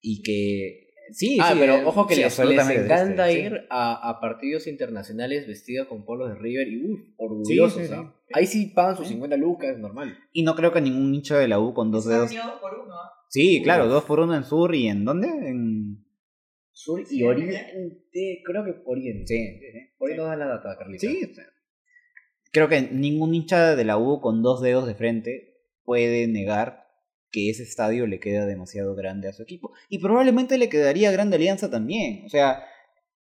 y que... Sí,
Ah,
sí,
pero
eh,
ojo que
sí,
les, encanta
sí.
ir a, a partidos internacionales vestidos con polos de River y uff, orgullosos.
Sí, sí, sí.
Ahí sí pagan sus
Sí.
50 lucas, normal.
Y no creo que ningún hincha de la U con dos
Es
dedos...
por uno. ¿ah?
Sí, claro, dos por uno en Sur y en ¿dónde? En
Sur y Oriente. Creo que Oriente.
Sí, sí, sí.
Por ahí nos da la data, Carlita.
Sí, creo que ningún hincha de la U con dos dedos de frente puede negar que ese estadio le queda demasiado grande a su equipo. Y probablemente le quedaría grande Alianza también. O sea,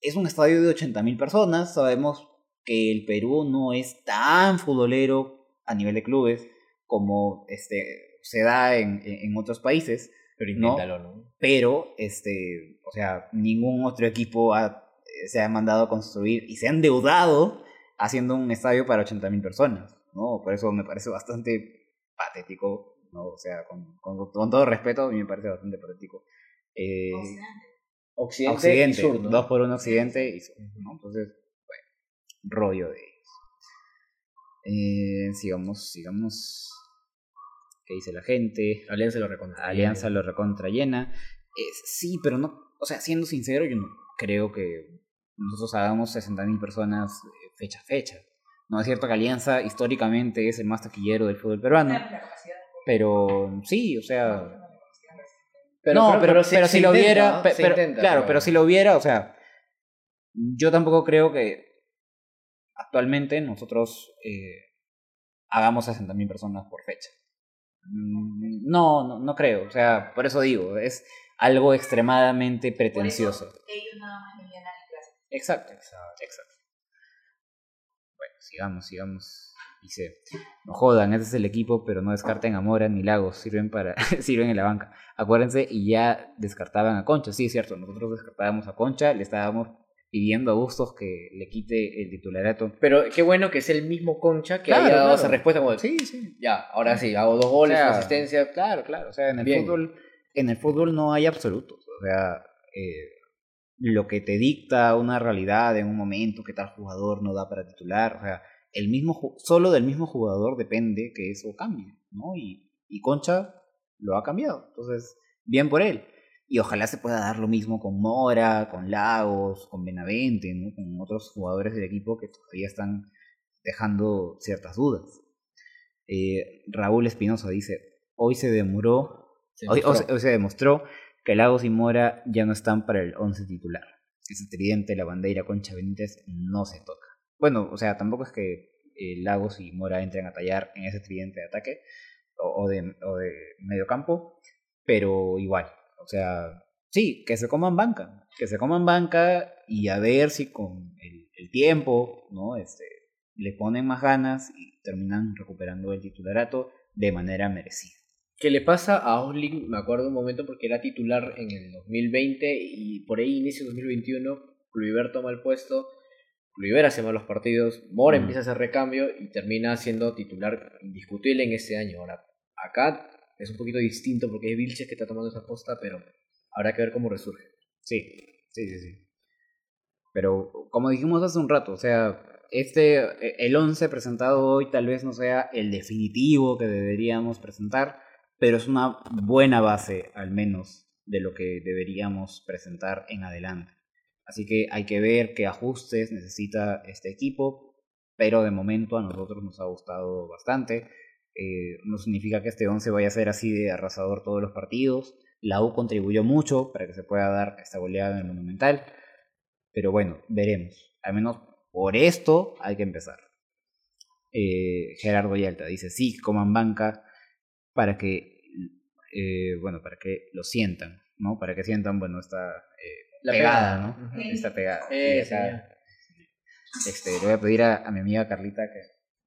es un estadio de 80.000 personas. Sabemos que el Perú no es tan futbolero a nivel de clubes como este, se da en- en otros países.
Pero
No.
inténtalo, ¿no?
Pero, este, o sea, ningún otro equipo ha- se ha mandado a construir y se han endeudado haciendo un estadio para 80.000 personas, ¿no? Por eso me parece bastante patético, ¿no? O sea, con, con- con todo respeto, a mí me parece bastante patético. Eh,
Occidente,
occidente,
y sur, ¿no?
dos por uno occidente y sur, ¿no? Entonces, bueno, rollo de ellos. Eh, sigamos, sigamos. ¿Qué dice la gente?
Alianza lo recontra.
Alianza lo recontra llena. Sí, pero no, o sea, siendo sincero, yo no creo que nosotros hagamos 60.000 personas eh, fecha a fecha. No es cierto que Alianza históricamente es el más taquillero del fútbol peruano, pero sí, o sea, no, pero,
se-
pero
se
si lo
intenta, ¿no?
pe- pero- claro, pero si lo hubiera, o sea, yo tampoco creo que actualmente nosotros eh, hagamos 60.000 personas por fecha. Mm, No, no, no creo, o sea, por eso digo, es algo extremadamente pretencioso.
ellos nada más.
Exacto, exacto, exacto. Bueno, sigamos, sigamos. Dice, no jodan, ese es el equipo, pero no descarten a Mora ni Lagos, sirven para sirven en la banca. Acuérdense, y ya descartaban a Concha. Sí, es cierto, nosotros descartábamos a Concha, le estábamos pidiendo a Bustos que le quite el titularato.
Pero qué bueno que es el mismo Concha que
Claro,
haya dado
claro.
esa respuesta como de,
Sí, sí.
ya, ahora sí, hago dos goles,
O sea,
una asistencia.
Claro, claro. O sea, en el
Bien.
fútbol, en el fútbol no hay absolutos. O sea, eh, lo que te dicta una realidad en un momento, que tal jugador no da para titular, o sea, el mismo solo del mismo jugador depende que eso cambie, ¿no? Y, y Concha lo ha cambiado. Entonces, bien por él. Y ojalá se pueda dar lo mismo con Mora, con Lagos, con Benavente, ¿no? Con otros jugadores del equipo que todavía están dejando ciertas dudas. Eh, Raúl Espinosa dice, hoy se demoró,
Se
hoy, se- hoy se demostró que Lagos y Mora ya no están para el 11 titular. Ese tridente, la bandera Concha Benítez, no se toca. Bueno, o sea, tampoco es que eh, Lagos y Mora entren a tallar en ese tridente de ataque o, o de, o de medio campo, pero igual, o sea, sí, que se coman banca, que se coman banca y a ver si con el, el tiempo, ¿no? Este, le ponen más ganas y terminan recuperando el titularato de manera merecida.
¿Qué le pasa a Osling? Me acuerdo un momento porque era titular en el 2020 y por ahí inicio 2021, Kluivert toma el puesto, Kluivert hace malos partidos, Mora
Mm.
empieza a hacer recambio y termina siendo titular indiscutible en este año. Ahora, acá es un poquito distinto porque es Vilches que está tomando esa posta, pero habrá que ver cómo resurge.
Sí, sí, sí, sí. Pero como dijimos hace un rato, o sea, este, eh, el 11 presentado hoy tal vez no sea el definitivo que deberíamos presentar, pero es una buena base al menos de lo que deberíamos presentar en adelante. Así que hay que ver qué ajustes necesita este equipo, pero de momento a nosotros nos ha gustado bastante. Eh, no significa que este 11 vaya a ser así de arrasador todos los partidos. La U contribuyó mucho para que se pueda dar esta goleada en el Monumental. Pero bueno, veremos. Al menos por esto hay que empezar. Eh, Gerardo Yalta dice, sí, coman banca para que, eh, bueno, para que lo sientan, ¿no? Para que sientan, bueno, esta eh,
La
pegada,
pegada.
¿no? Esta pegada. Este, le voy a pedir a, a mi amiga Carlita que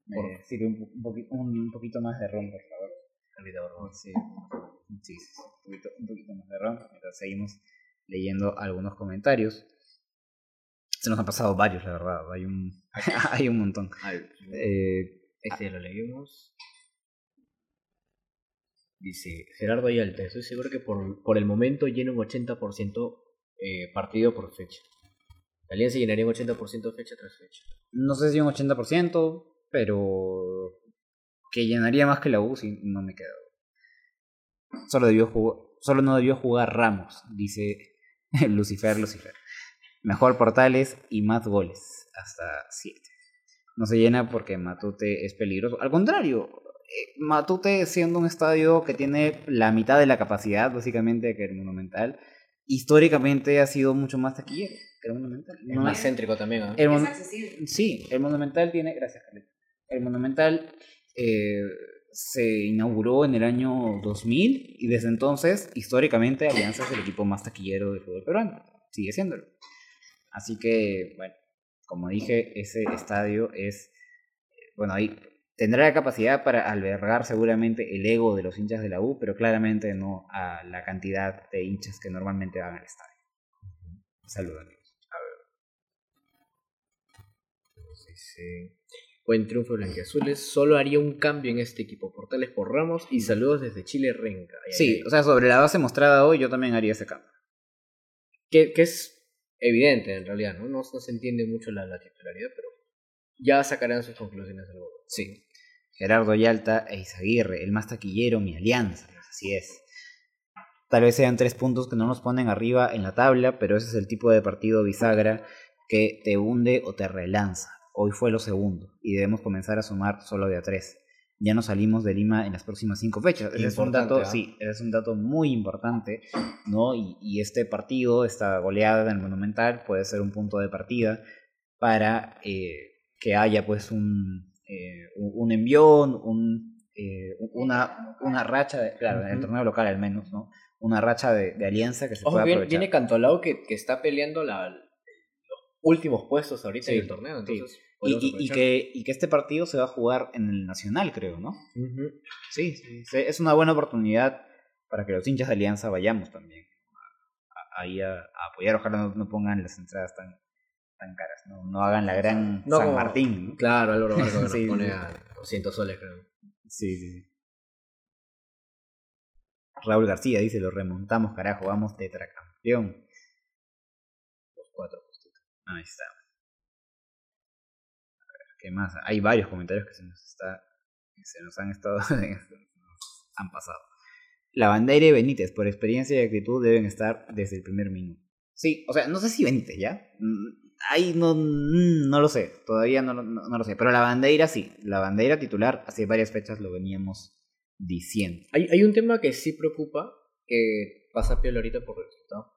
me
Por-
sirva un, un, poqui- un poquito más de ron, por favor. Sí, sí, sí, sí, un, poquito, un poquito más de ron. Mientras seguimos leyendo algunos comentarios. Se nos han pasado varios, la verdad. Hay un, hay un montón. Eh,
Este lo leímos. Dice Gerardo Ayalta, estoy seguro que por, por el momento llena un 80% eh, partido por fecha. La Alianza llenaría un 80% fecha tras fecha.
no sé si un 80%, pero que llenaría más que la U, si no me queda. Solo, debió jugar, solo no debió jugar Ramos, dice Lucifer Lucifer. Mejor portales y más goles, hasta 7. No se llena porque Matute es peligroso. Al contrario, eh, Matute siendo un estadio que tiene la mitad de la capacidad, básicamente, que el Monumental, históricamente ha sido mucho más taquillero que el Monumental.
Es
No
más
es-
céntrico también,
el
Es
Mon-
accesible.
Sí, el Monumental tiene. Gracias, Carlita. El Monumental eh, se inauguró en el año 2000 y desde entonces, históricamente, Alianza es el equipo más taquillero del fútbol peruano. Sigue siéndolo. Así que, bueno, como dije, ese estadio es. eh, Bueno, ahí tendrá la capacidad para albergar seguramente el ego de los hinchas de la U, pero claramente no a la cantidad de hinchas que normalmente van al estadio. Saludos, amigos.
Dice, Buen triunfo blanquiazules. Solo haría un cambio en este equipo. Portales por Ramos y saludos desde Chile Renca.
Sí, o sea, sobre la base mostrada hoy, yo también haría ese cambio.
que, que es evidente en realidad, ¿no? No, no se entiende mucho la, la titularidad, pero ya sacarán sus conclusiones al momento.
Sí. Gerardo Yalta e Izaguirre, el más taquillero, mi alianza. Así es. Tal vez sean tres puntos que no nos ponen arriba en la tabla, pero ese es el tipo de partido bisagra que te hunde o te relanza. Hoy fue lo segundo y debemos comenzar a sumar solo de a tres. Ya no salimos de Lima en las próximas cinco fechas. Ese es un dato,
¿ah?
sí, ese es un dato muy importante, ¿no? Y, y este partido, esta goleada en el Monumental puede ser un punto de partida para eh, que haya pues un, eh, un envión, un, eh, una, una racha, de, claro, en el torneo local al menos, ¿no? Una racha de, de alianza que se
Ojo, viene,
aprovechar.
viene Cantolao que, que está peleando la, últimos puestos ahorita
Sí,
en el torneo. Entonces,
Y, que, y que este partido se va a jugar en el Nacional, creo, ¿no? Sí, sí, sí, es una buena oportunidad para que los hinchas de Alianza vayamos también ahí a, a apoyar. Ojalá no, no pongan las entradas tan, tan caras, no, no hagan la gran
No
San
como-
Martín. ¿no?
Claro, Álvaro Barco que nos
Sí,
pone a 200 soles, creo.
Sí, sí, sí. Raúl García dice, lo remontamos, carajo, vamos tetracampeón.
Los cuatro.
Ahí está. A ver, ¿qué más? Hay varios comentarios que se nos está que se nos han estado han pasado. La bandera y Benítez, por experiencia y actitud, deben estar desde el primer minuto. Sí, o sea, no sé si Benítez, ¿ya? Mm, Ahí no, mm, no lo sé, todavía no, no, lo sé. Pero la bandera sí, la bandera titular, hace varias fechas lo veníamos diciendo.
Hay, hay un tema que sí preocupa, que pasa piola ahorita por resultado,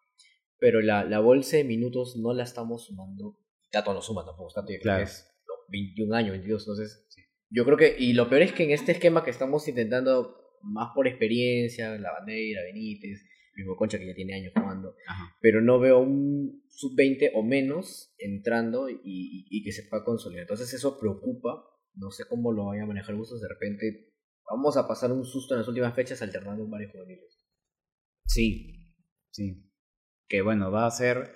pero la, la bolsa de minutos no la estamos sumando. Tato no suma tampoco, Tato creo
Claro.
que es los 21 años, 22, entonces yo creo que, y lo peor es que en este esquema que estamos intentando más por experiencia, la bandera, Benítez, mismo Concha que ya tiene años jugando,
Ajá.
pero no veo un sub-20 o menos entrando y, y- y que se pueda consolidar. Entonces eso preocupa, no sé cómo lo vaya a manejar Bustos, de repente vamos a pasar un susto en las últimas fechas alternando varios juveniles.
Sí, sí. Que bueno, va a ser.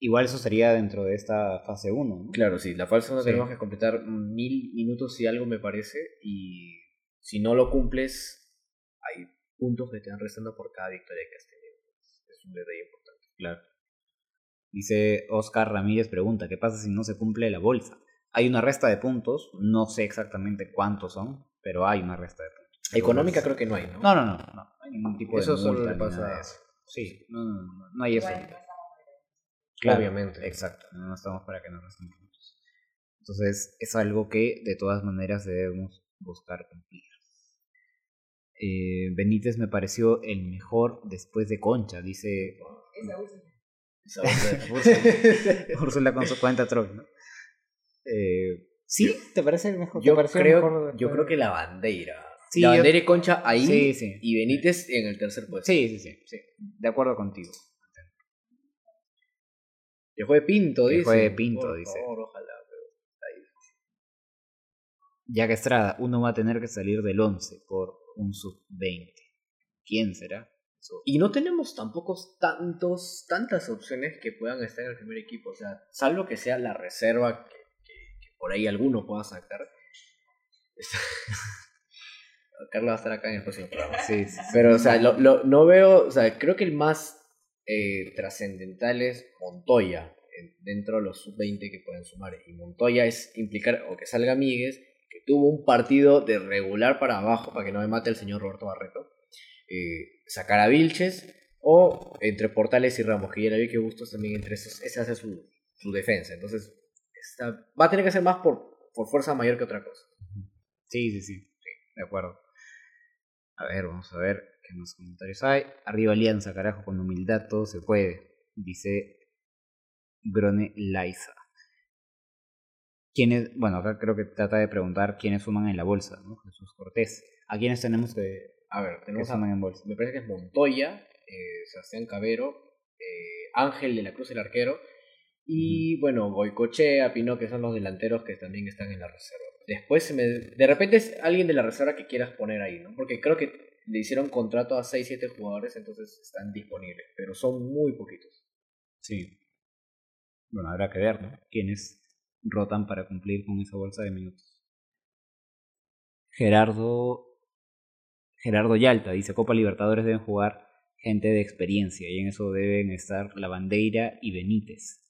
Igual eso sería dentro de esta fase 1. ¿no?
Claro, sí, la no
Sí.
tenemos que completar mil minutos y algo me parece, y si no lo cumples, hay puntos que te van restando por cada victoria que has tenido. Es un detalle importante.
Claro. Dice Oscar Ramírez, pregunta: ¿qué pasa si no se cumple la bolsa? Hay una resta de puntos, no sé exactamente cuántos son, pero hay una resta de puntos.
Económica creo que no hay, ¿no?
No, no, no, no. Hay ningún tipo
Eso
de
solo
multa
le pasa
Sí, no, no, no, no hay eso. Claro,
Obviamente.
Exacto, no estamos para que nos resten puntos. Entonces, es algo que de todas maneras debemos buscar cumplir. Eh, Benítez me pareció el mejor después de Concha, dice
Esa
bolsa-
Úrsula con su cuenta troll, ¿no? Eh, ¿Sí? ¿Te parece el mejor? ¿Te
Yo
pareció el
creo,
mejor
yo creo que la bandera.
Sí,
la
yo-
bandera y Concha ahí
Sí, sí.
y Benítez en el tercer puesto.
Sí, sí, sí, sí. De acuerdo contigo.
Que fue Pinto,
Que
dice.
fue Pinto,
Por
dice.
favor, ojalá. pero está
que Estrada, uno va a tener que salir del 11 por un sub-20. ¿Quién será?
Y no tenemos tampoco tantos, tantas opciones que puedan estar en el primer equipo. O sea, salvo que sea la reserva que, que- que por ahí alguno pueda sacar. Carlos va a estar acá en el próximo programa.
Sí, sí, sí.
Pero, o sea, lo, lo- no veo, o sea, creo que el más eh, trascendental es Montoya, eh, dentro de los sub-20 que pueden sumar. Y Montoya es implicar, o que salga Míguez, que tuvo un partido de regular para abajo, para que no me mate el señor Roberto Barreto, eh, sacar a Vilches, o entre Portales y Ramos, que ya le vi que Bustos también entre esos, esa hace su, su defensa. Entonces, está- va a tener que ser más por, por fuerza mayor que otra cosa.
Sí, sí, sí, sí, de acuerdo. A ver, vamos a ver qué más comentarios hay. Arriba Alianza, carajo, con humildad todo se puede, dice Grone Laiza. ¿Quiénes, bueno, acá creo que trata de preguntar quiénes suman en la bolsa, ¿no? Jesús Cortés. ¿A quiénes tenemos que,
A ver, tenemos a,
suman en bolsa?
me parece que es Montoya, eh, Sebastián Cabero, eh, Ángel de la Cruz el arquero, y bueno, Goicochea, Pino, que son los delanteros que también están en la reserva. Después, me, de repente es alguien de la reserva que quieras poner ahí, ¿no? Porque creo que le hicieron contrato a 6-7 jugadores, entonces están disponibles, pero son muy poquitos.
Sí. Bueno, habrá que ver, ¿no? Quiénes rotan para cumplir con esa bolsa de minutos. Gerardo. Gerardo Yalta dice: Copa Libertadores deben jugar gente de experiencia y en eso deben estar La Bandeira y Benítez.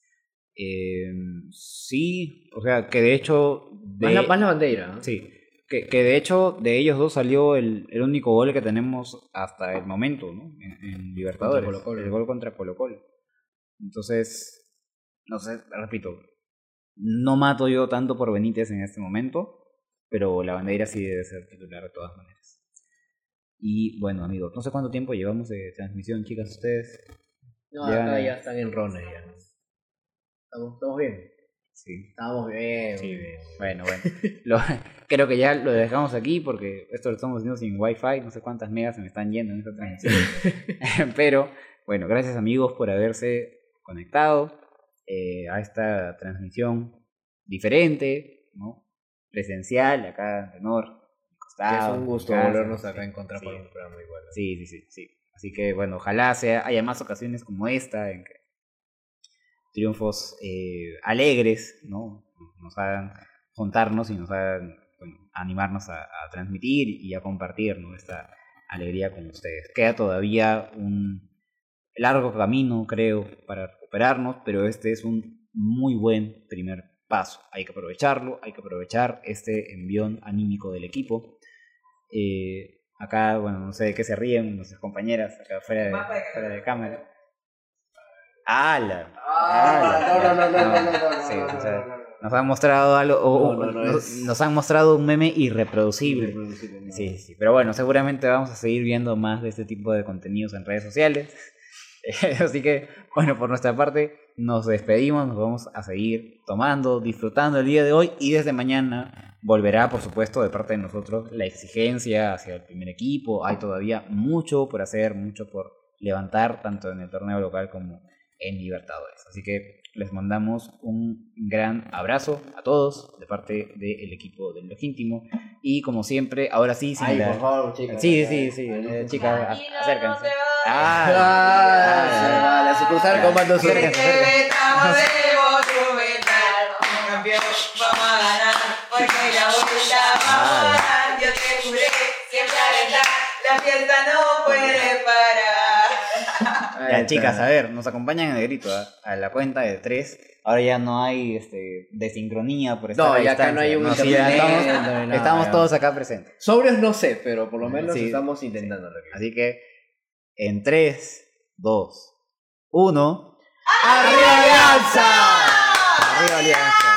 Eh, sí, o sea, que de hecho. de-
Más, la, más la bandera, ¿no?
Sí, que, que de hecho de ellos dos salió el, el único gol que tenemos hasta el momento, ¿no? En, en Libertadores. El gol contra Colo Colo. Entonces, no sé, repito, no mato yo tanto por Benítez en este momento, pero la bandera sí debe ser titular de todas maneras. Y bueno, amigos, no sé cuánto tiempo llevamos de transmisión, chicas, ustedes.
No,
Ya-
acá ya están en rones ya. ¿Estamos, bien.
Sí.
Estamos bien.
Sí,
bien.
Bueno, bueno. Lo- creo que ya lo dejamos aquí porque esto lo estamos haciendo sin wifi. No sé cuántas megas se me están yendo en esta transmisión. Pero, bueno, gracias amigos por haberse conectado eh, a esta transmisión diferente, ¿no? Presencial, acá en Tenor,
Que es
costado.
un gusto
casa,
volvernos acá
sí,
a encontrar
sí.
para un programa igual. ¿no?
Sí, sí, sí, sí. Así que bueno, ojalá sea, haya más ocasiones como esta en que triunfos eh, alegres, ¿no? Nos hagan juntarnos y nos hagan bueno, animarnos a, a transmitir y a compartir ¿no? esta alegría con ustedes. Queda todavía un largo camino, creo, para recuperarnos, pero este es un muy buen primer paso. Hay que aprovecharlo, hay que aprovechar este envión anímico del equipo. Eh, acá, bueno, no sé de qué se ríen nuestras compañeras, acá fuera de fuera de cámara.
Ah,
¡Hala!
no, no, no, no, no, no,
Sí,
no,
o sea,
no, no, no.
Nos han mostrado algo, o- nos,
es-
nos han mostrado un meme irreproducible.
Irreproducible.
Sí, sí, pero bueno, seguramente vamos a seguir viendo más de este tipo de contenidos en redes sociales. Así que, bueno, por nuestra parte, nos despedimos, nos vamos a seguir tomando, disfrutando el día de hoy y desde mañana volverá, por supuesto, de parte de nosotros la exigencia hacia el primer equipo. Hay todavía mucho por hacer, mucho por levantar, tanto en el torneo local como en Libertadores. Así que les mandamos un gran abrazo a todos de parte del equipo del Legítimo. Y como siempre, ahora sí, sin
Ay,
la-
por favor, chicas.
Sí, sí, sí, eh, chicas, acérquense. Ah,
la sucursal
de monumental, campeón, vamos a ganar, porque la vuelta vamos a dar, yo te juré, siempre la fiesta no puede parar.
Ya, chicas, a ver, nos acompañan en el grito ¿ah? a la cuenta de tres. Ahora ya no hay este, desincronía por estar
No, ya acá no hay un
sí, ya
internet,
estamos,
no
estamos
ya.
todos acá presentes.
Sobrios no sé, pero por lo menos
Sí.
estamos intentando.
Así que en 3, 2, 1.
¡Arriba Alianza!
¡Arriba Alianza!